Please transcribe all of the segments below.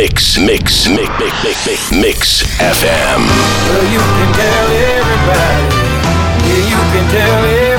Mix, mix, mix, mix, mix, mix, mix FM. Well, you can tell everybody. Yeah, you can tell everybody.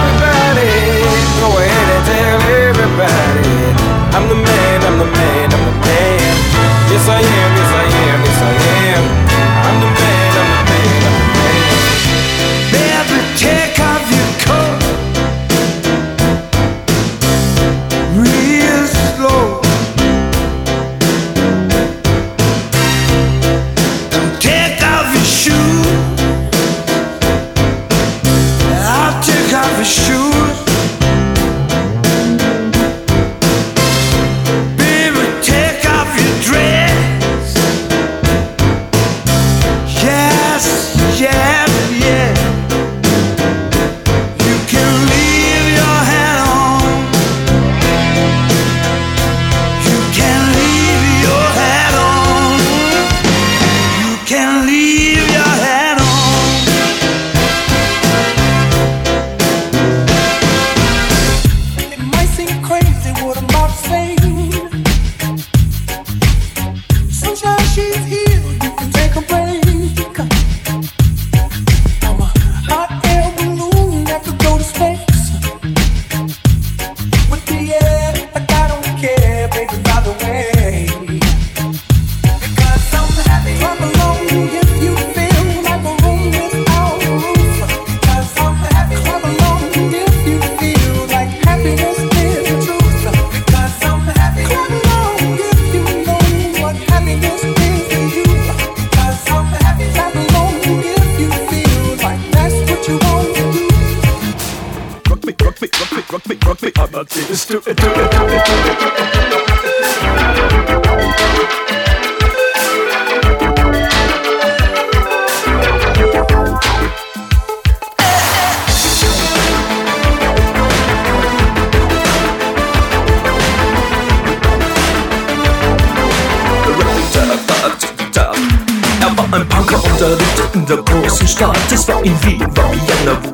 Er war ein Punker unterrichtet in der großen Stadt. Es war in Wien,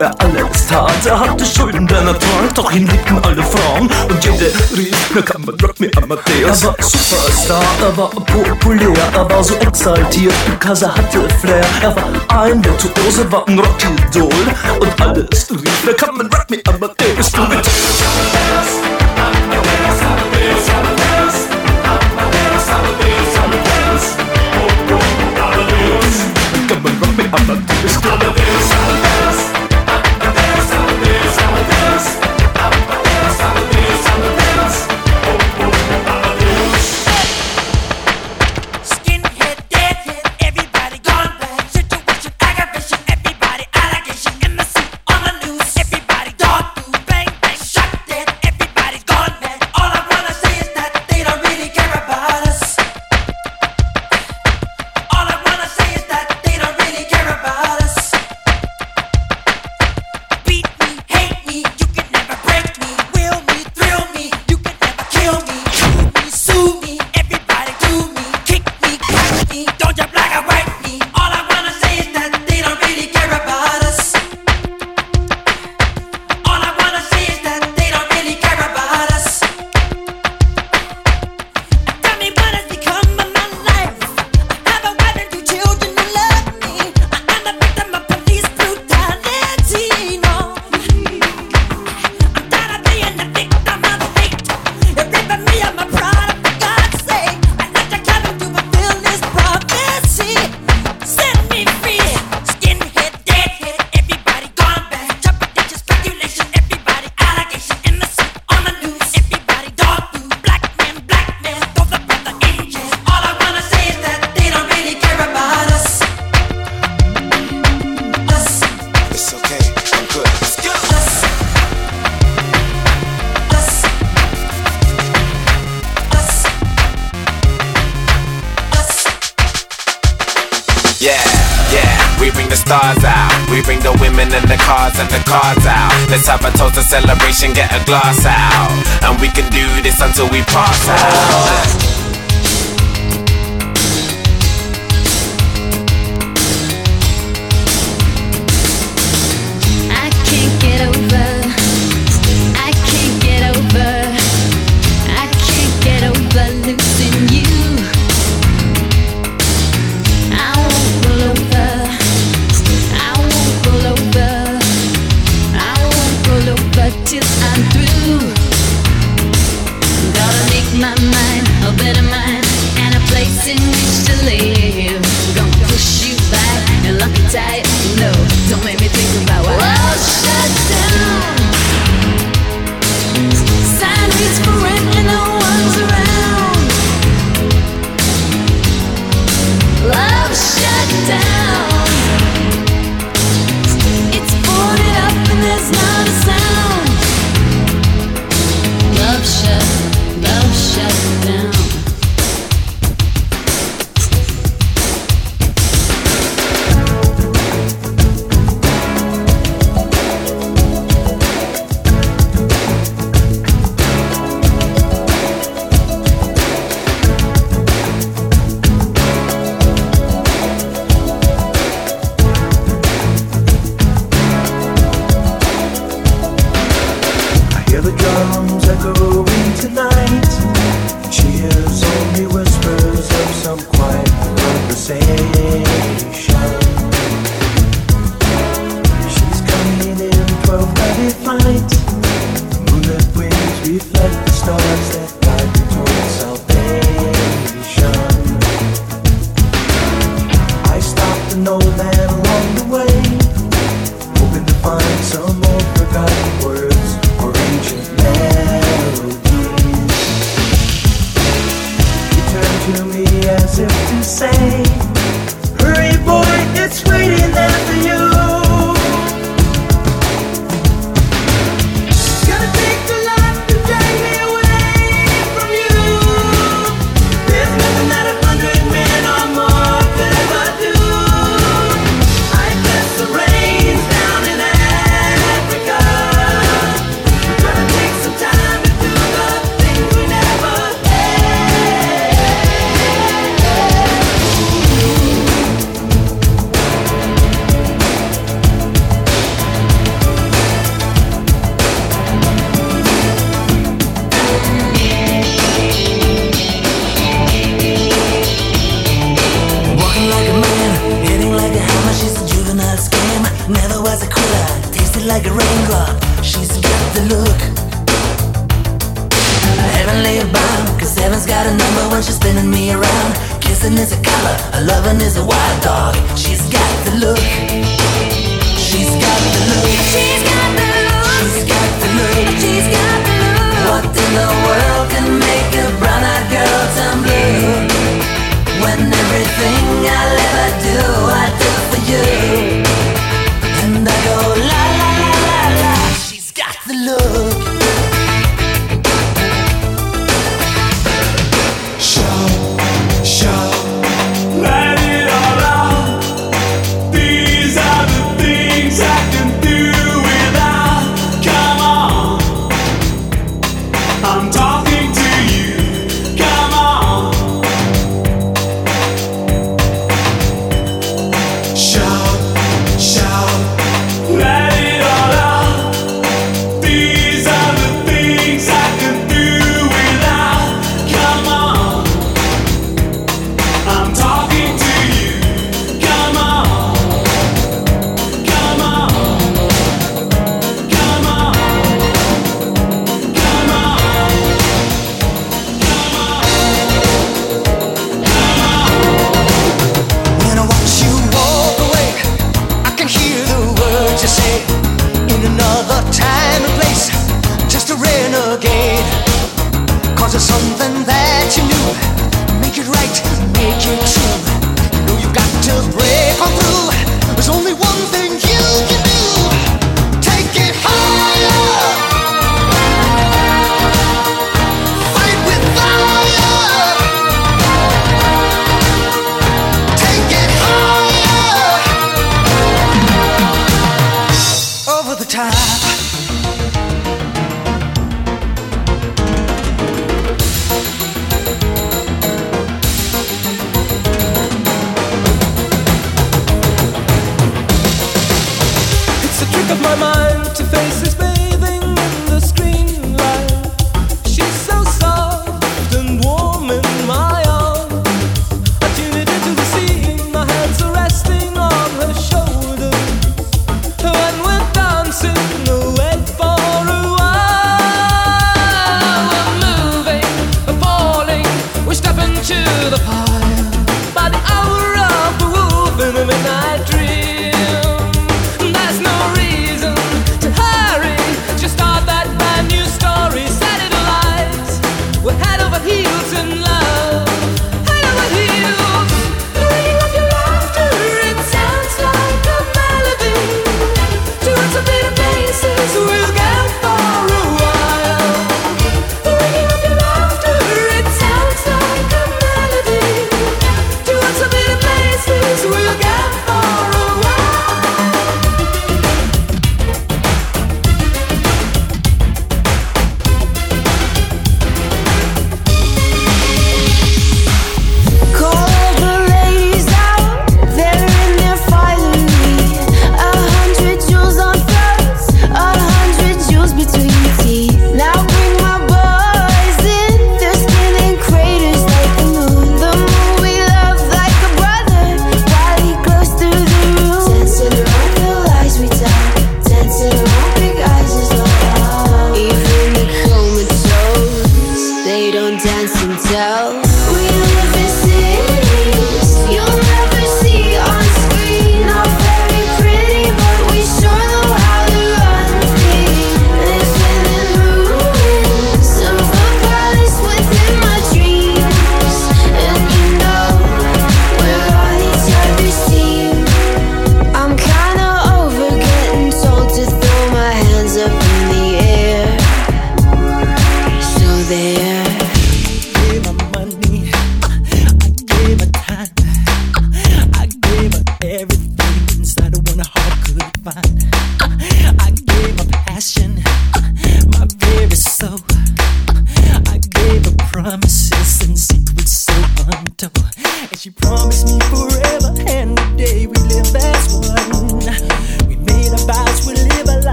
er alles tat. Er hatte Schulden, denn er trank, doch ihn liebten alle Frauen. Und jede rief, na kann man Rock Me Amadeus. Er war Superstar, er war populär, er war so exaltiert, because er hatte Flair. Er war ein Virtuose, war ein Rock-Idol. Und alles rief, na kann man Rock Me Amadeus. Du mit glass.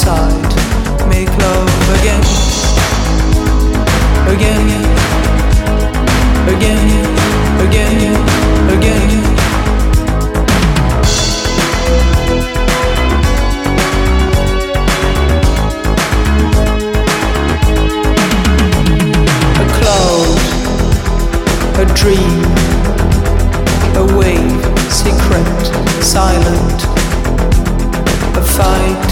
outside, make love again, again, again, again, again. A cloud, a dream, a wave, secret, silent, a fight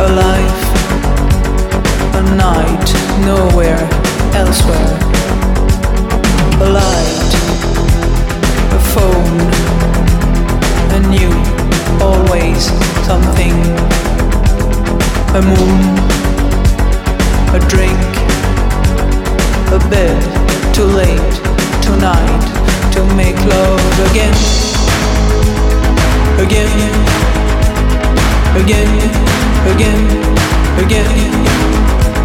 alive. A night, nowhere, elsewhere. A light, a phone, a new, always something. A moon, a drink, a bed, too late, tonight, to make love again. Again, again again. I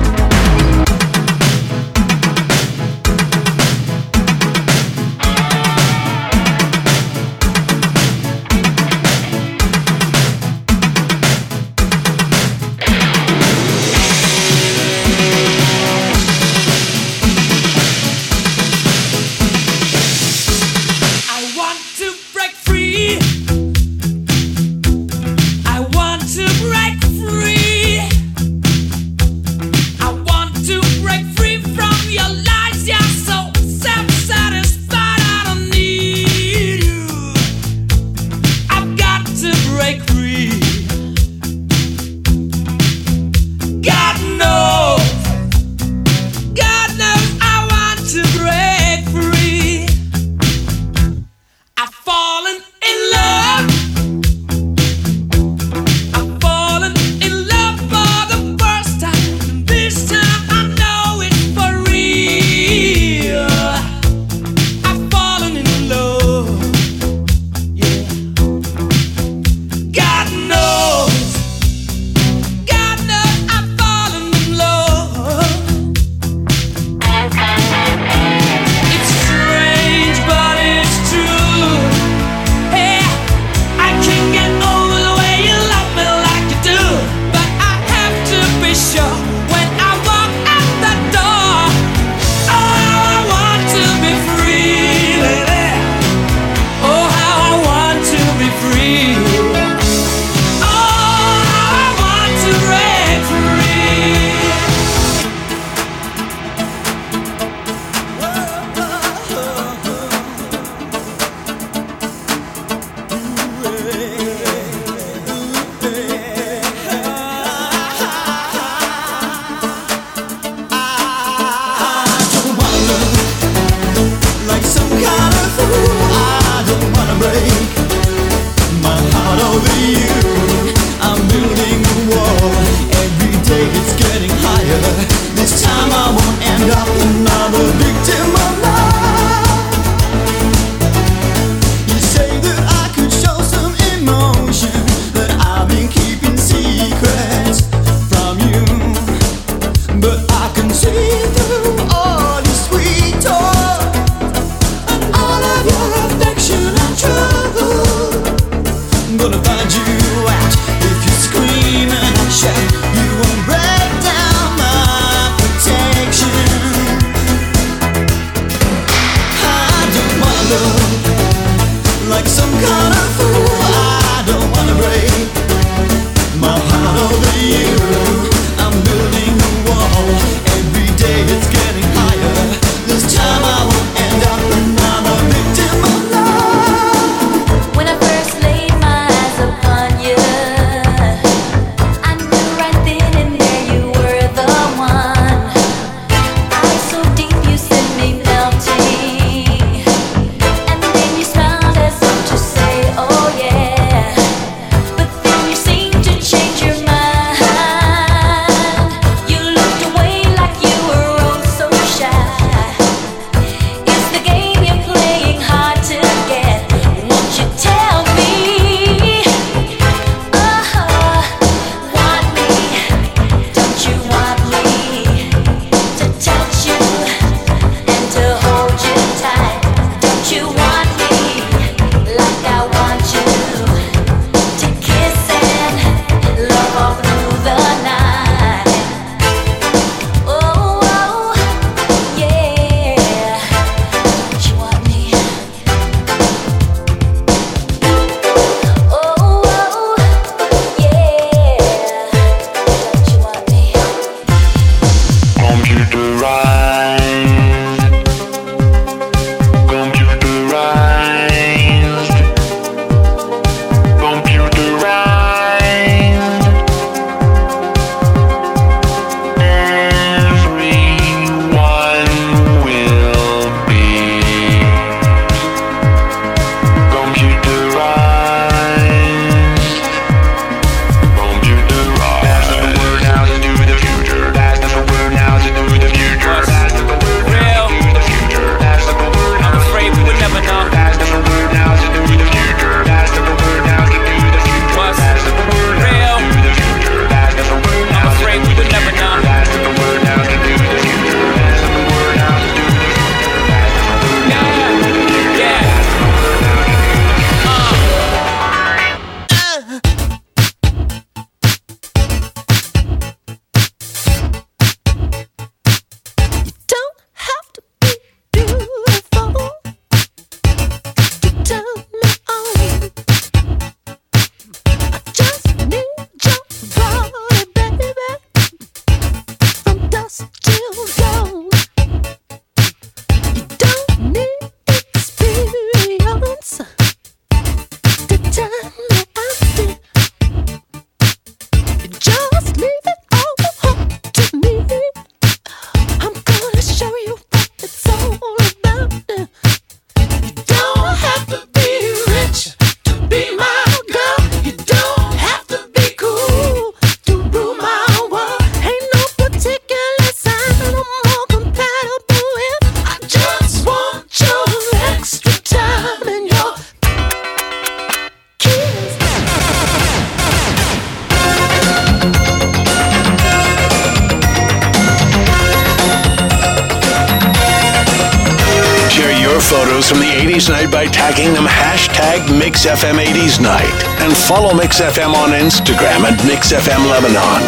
photos from the 80s night by tagging them hashtag MixFM80s night. And follow MixFM on Instagram at MixFM Lebanon.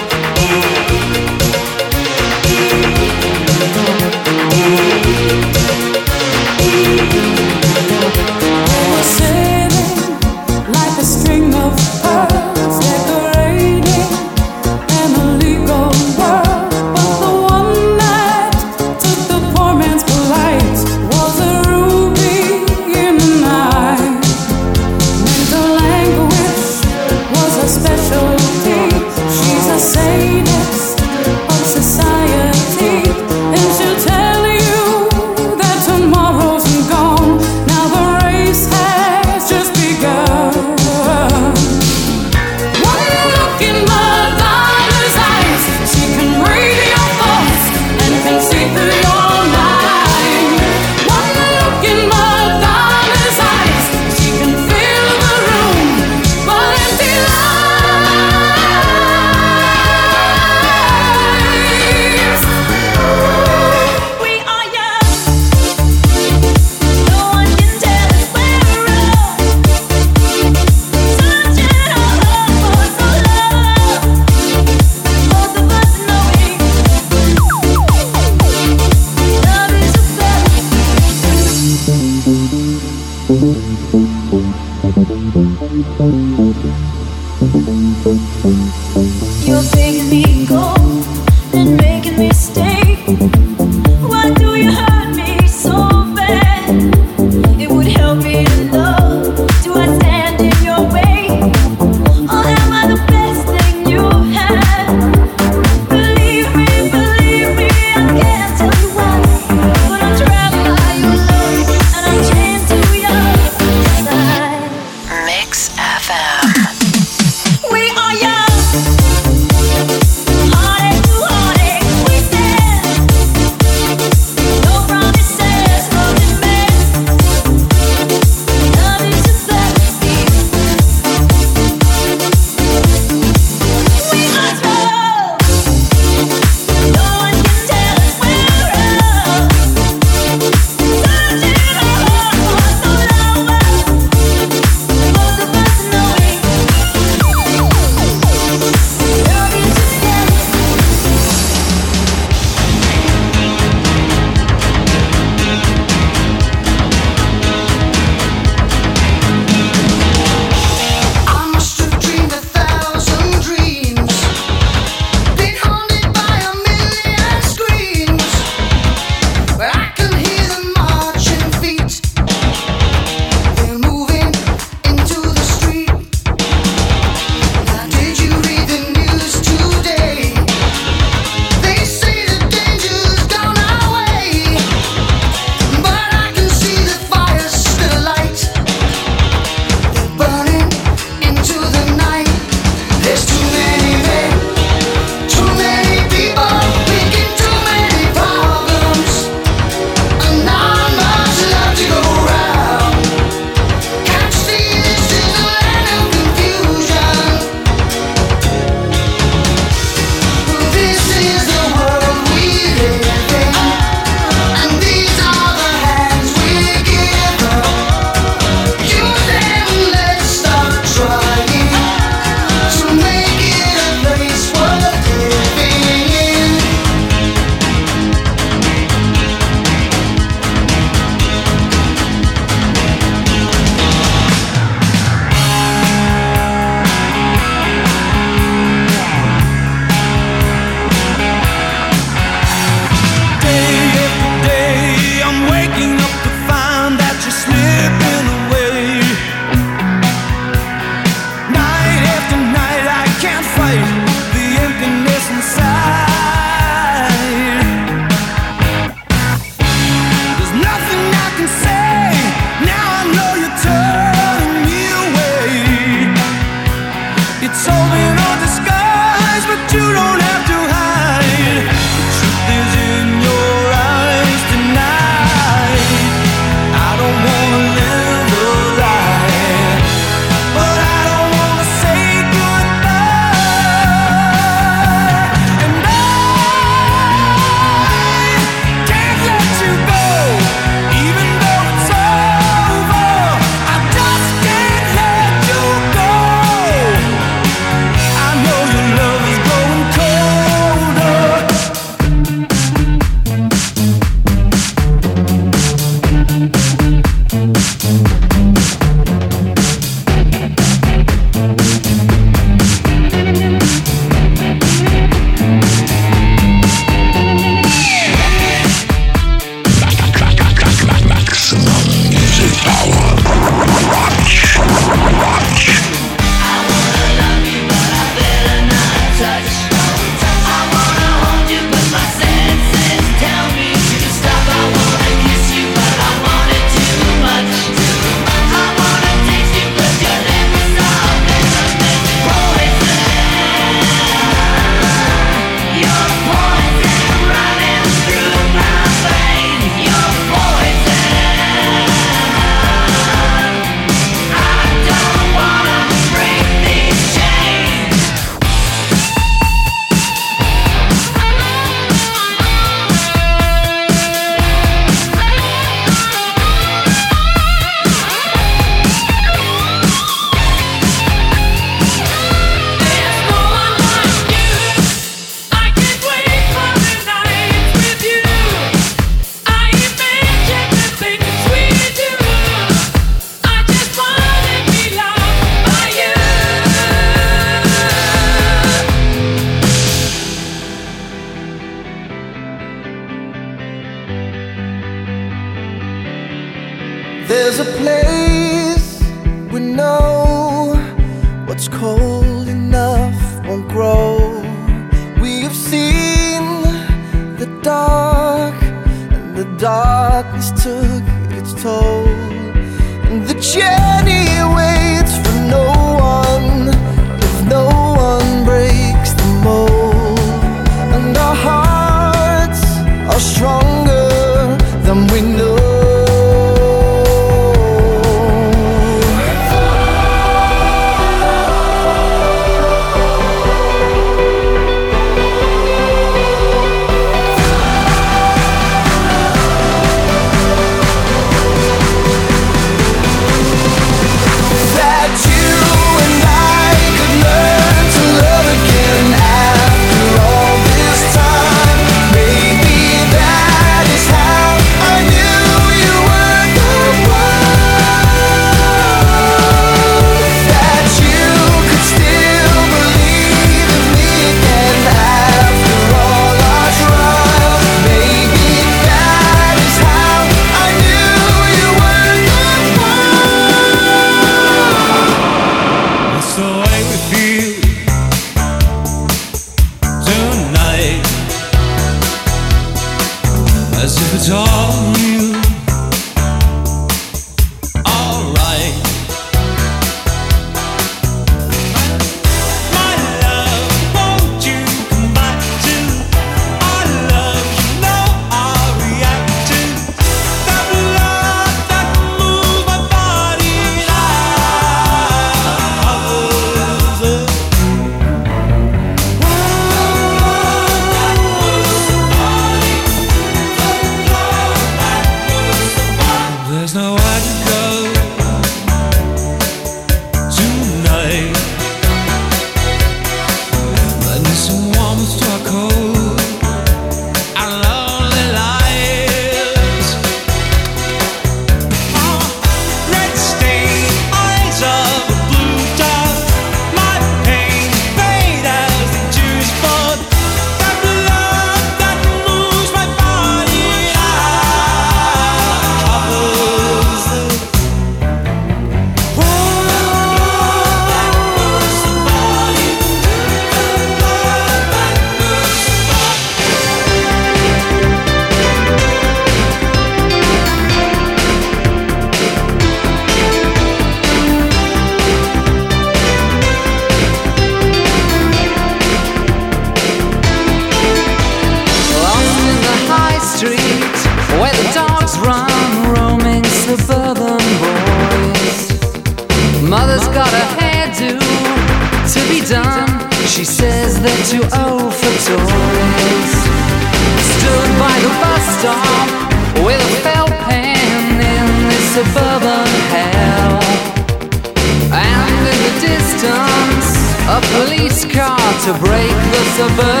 To break the suburban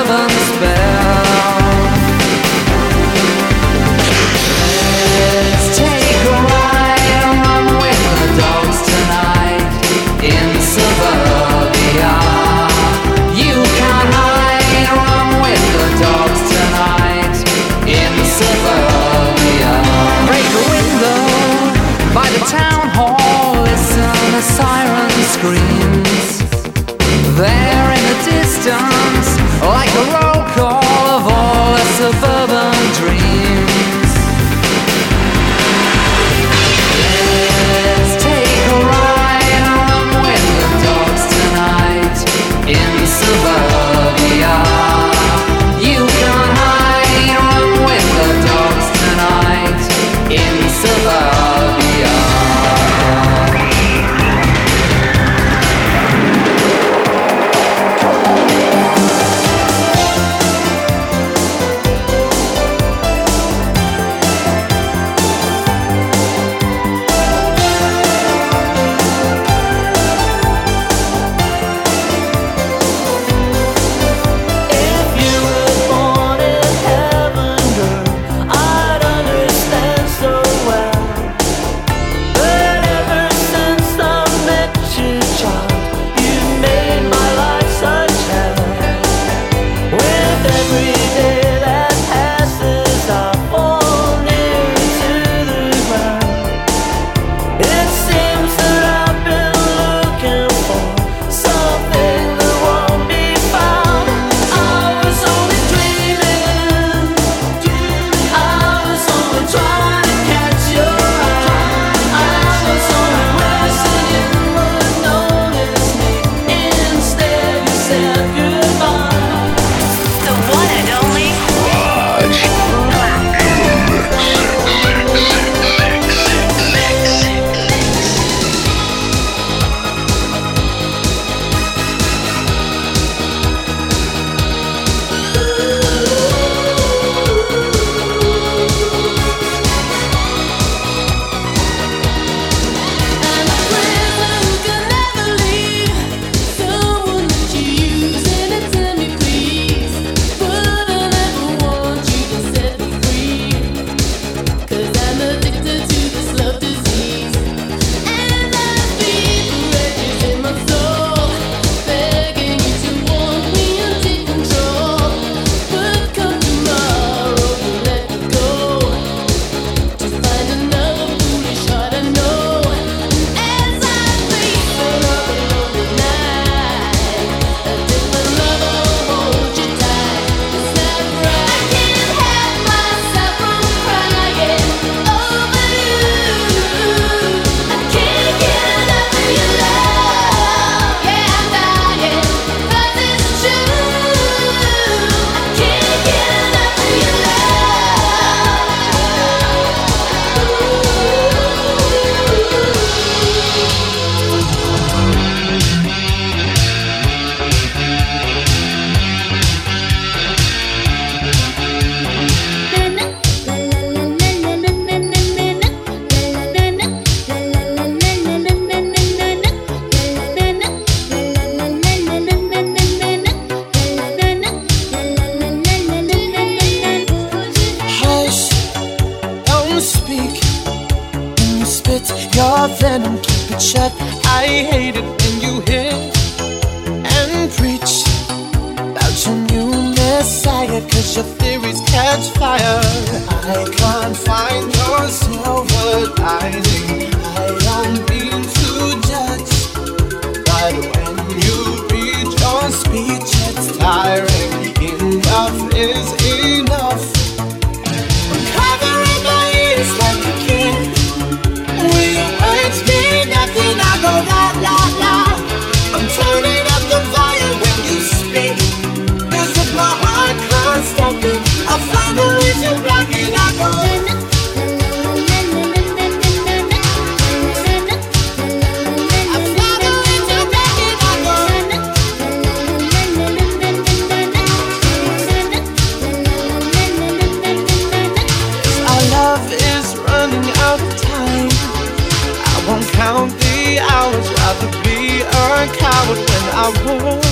would rather be a coward when I would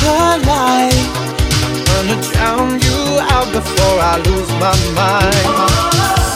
polite. I'm gonna drown you out before I lose my mind.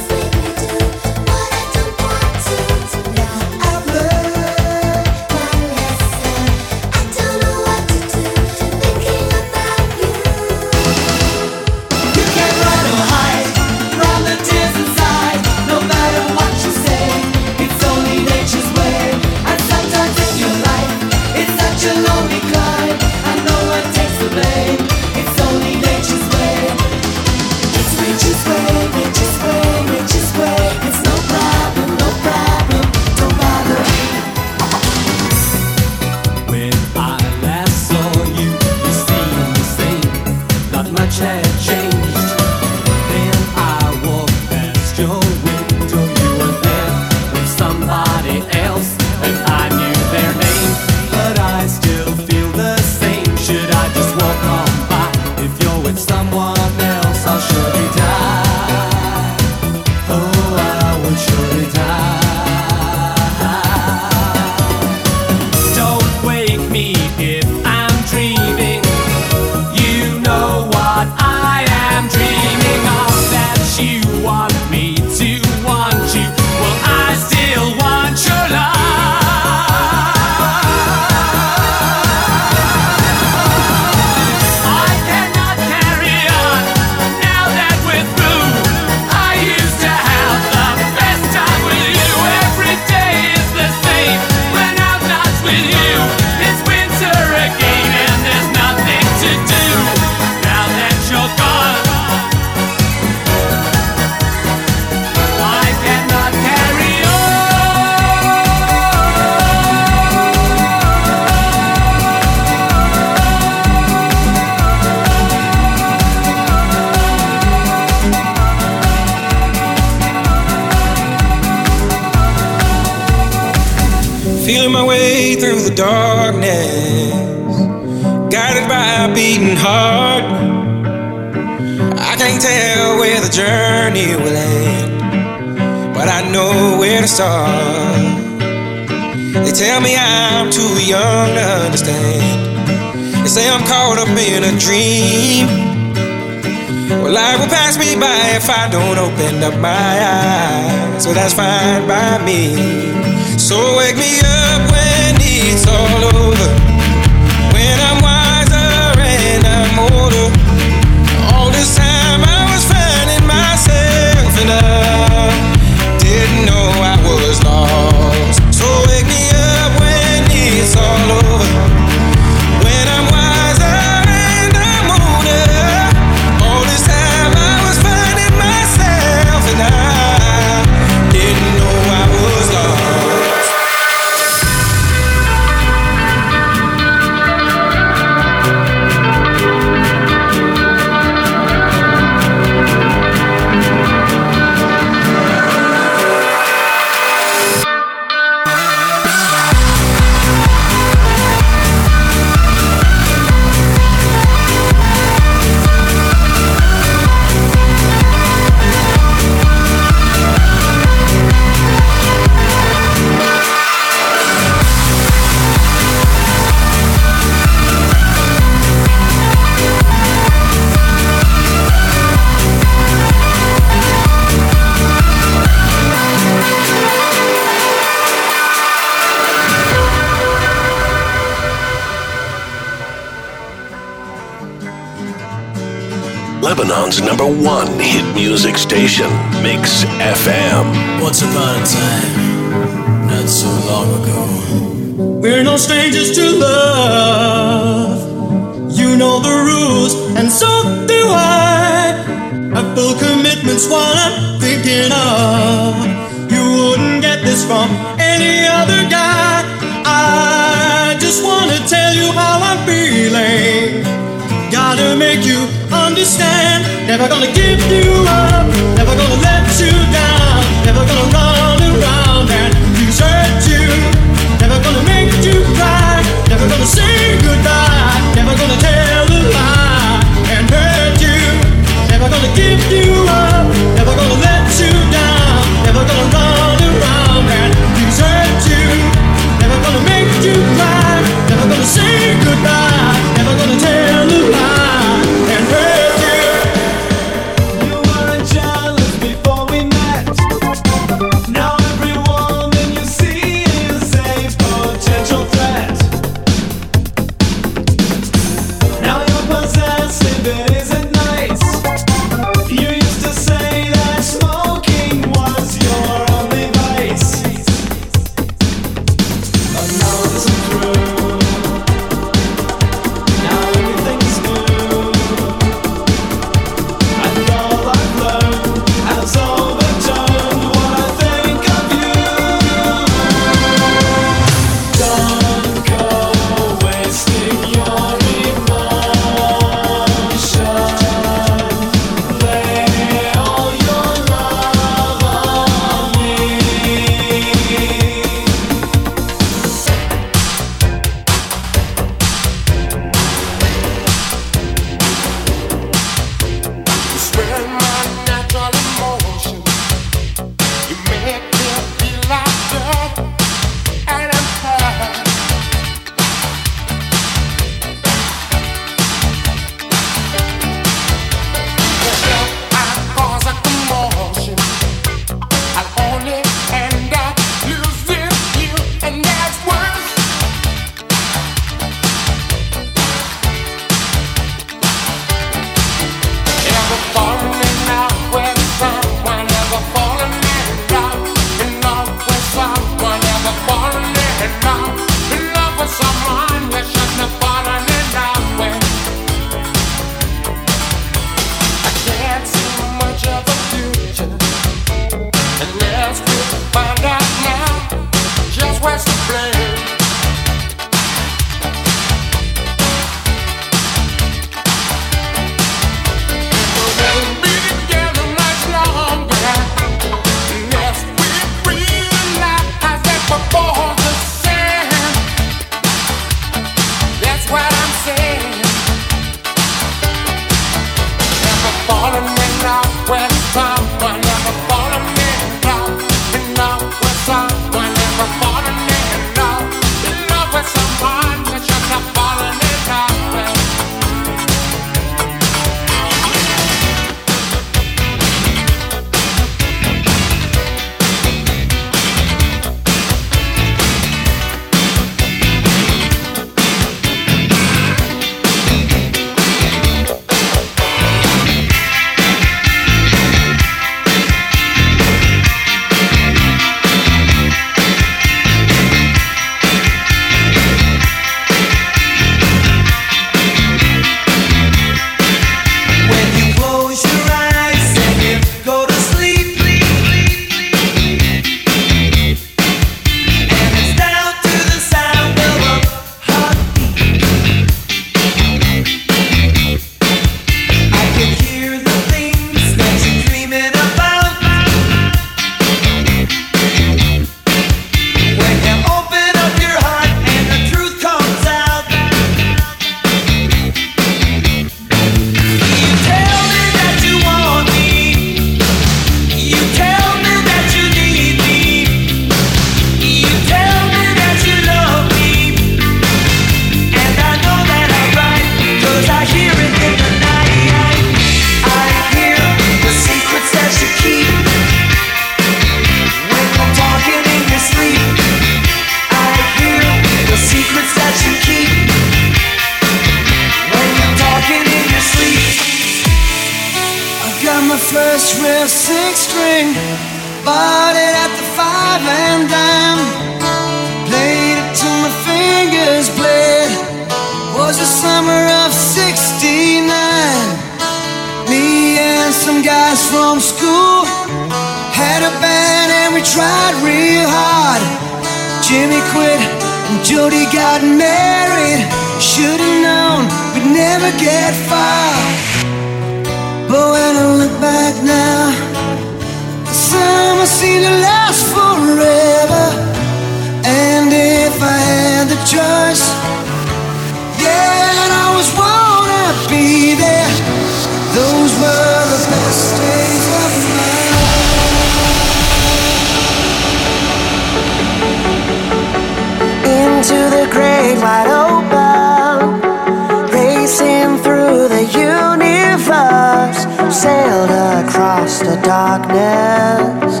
Across the darkness,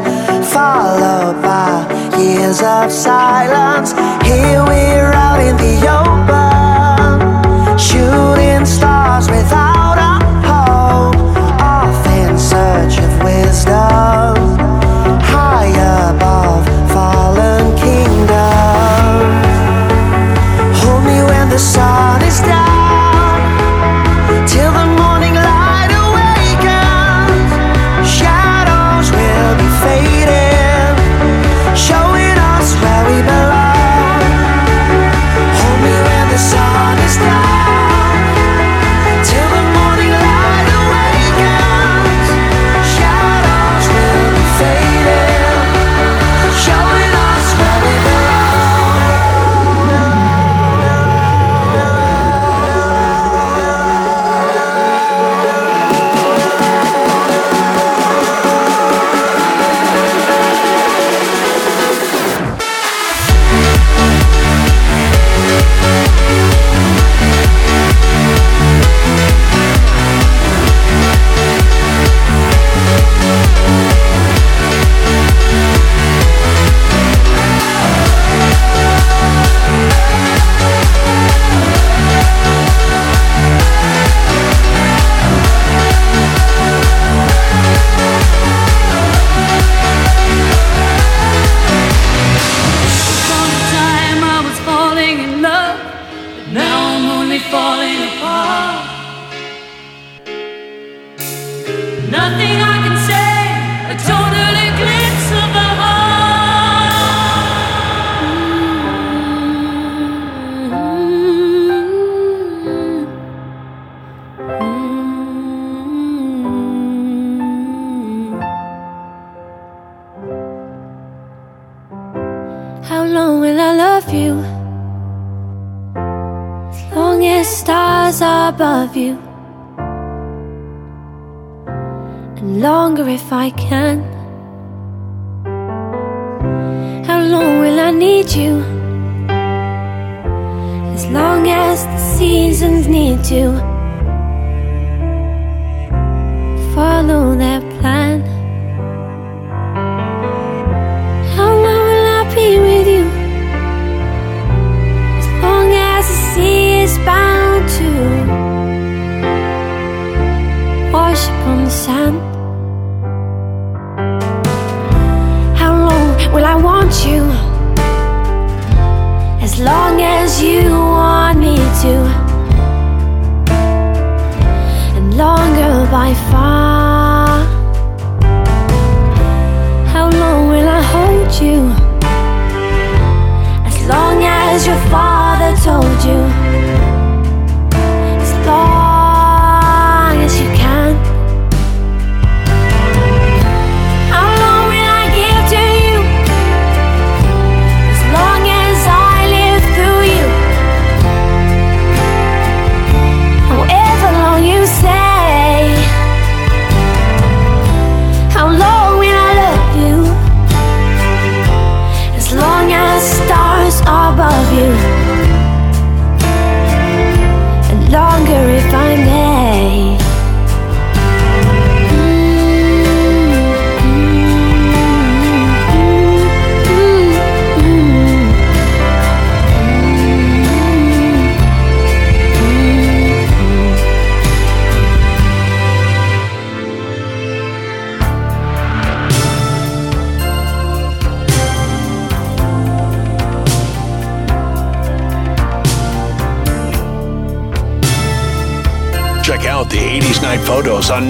followed by years of silence.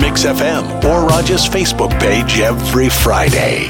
Mix FM or Rogers Facebook page every Friday.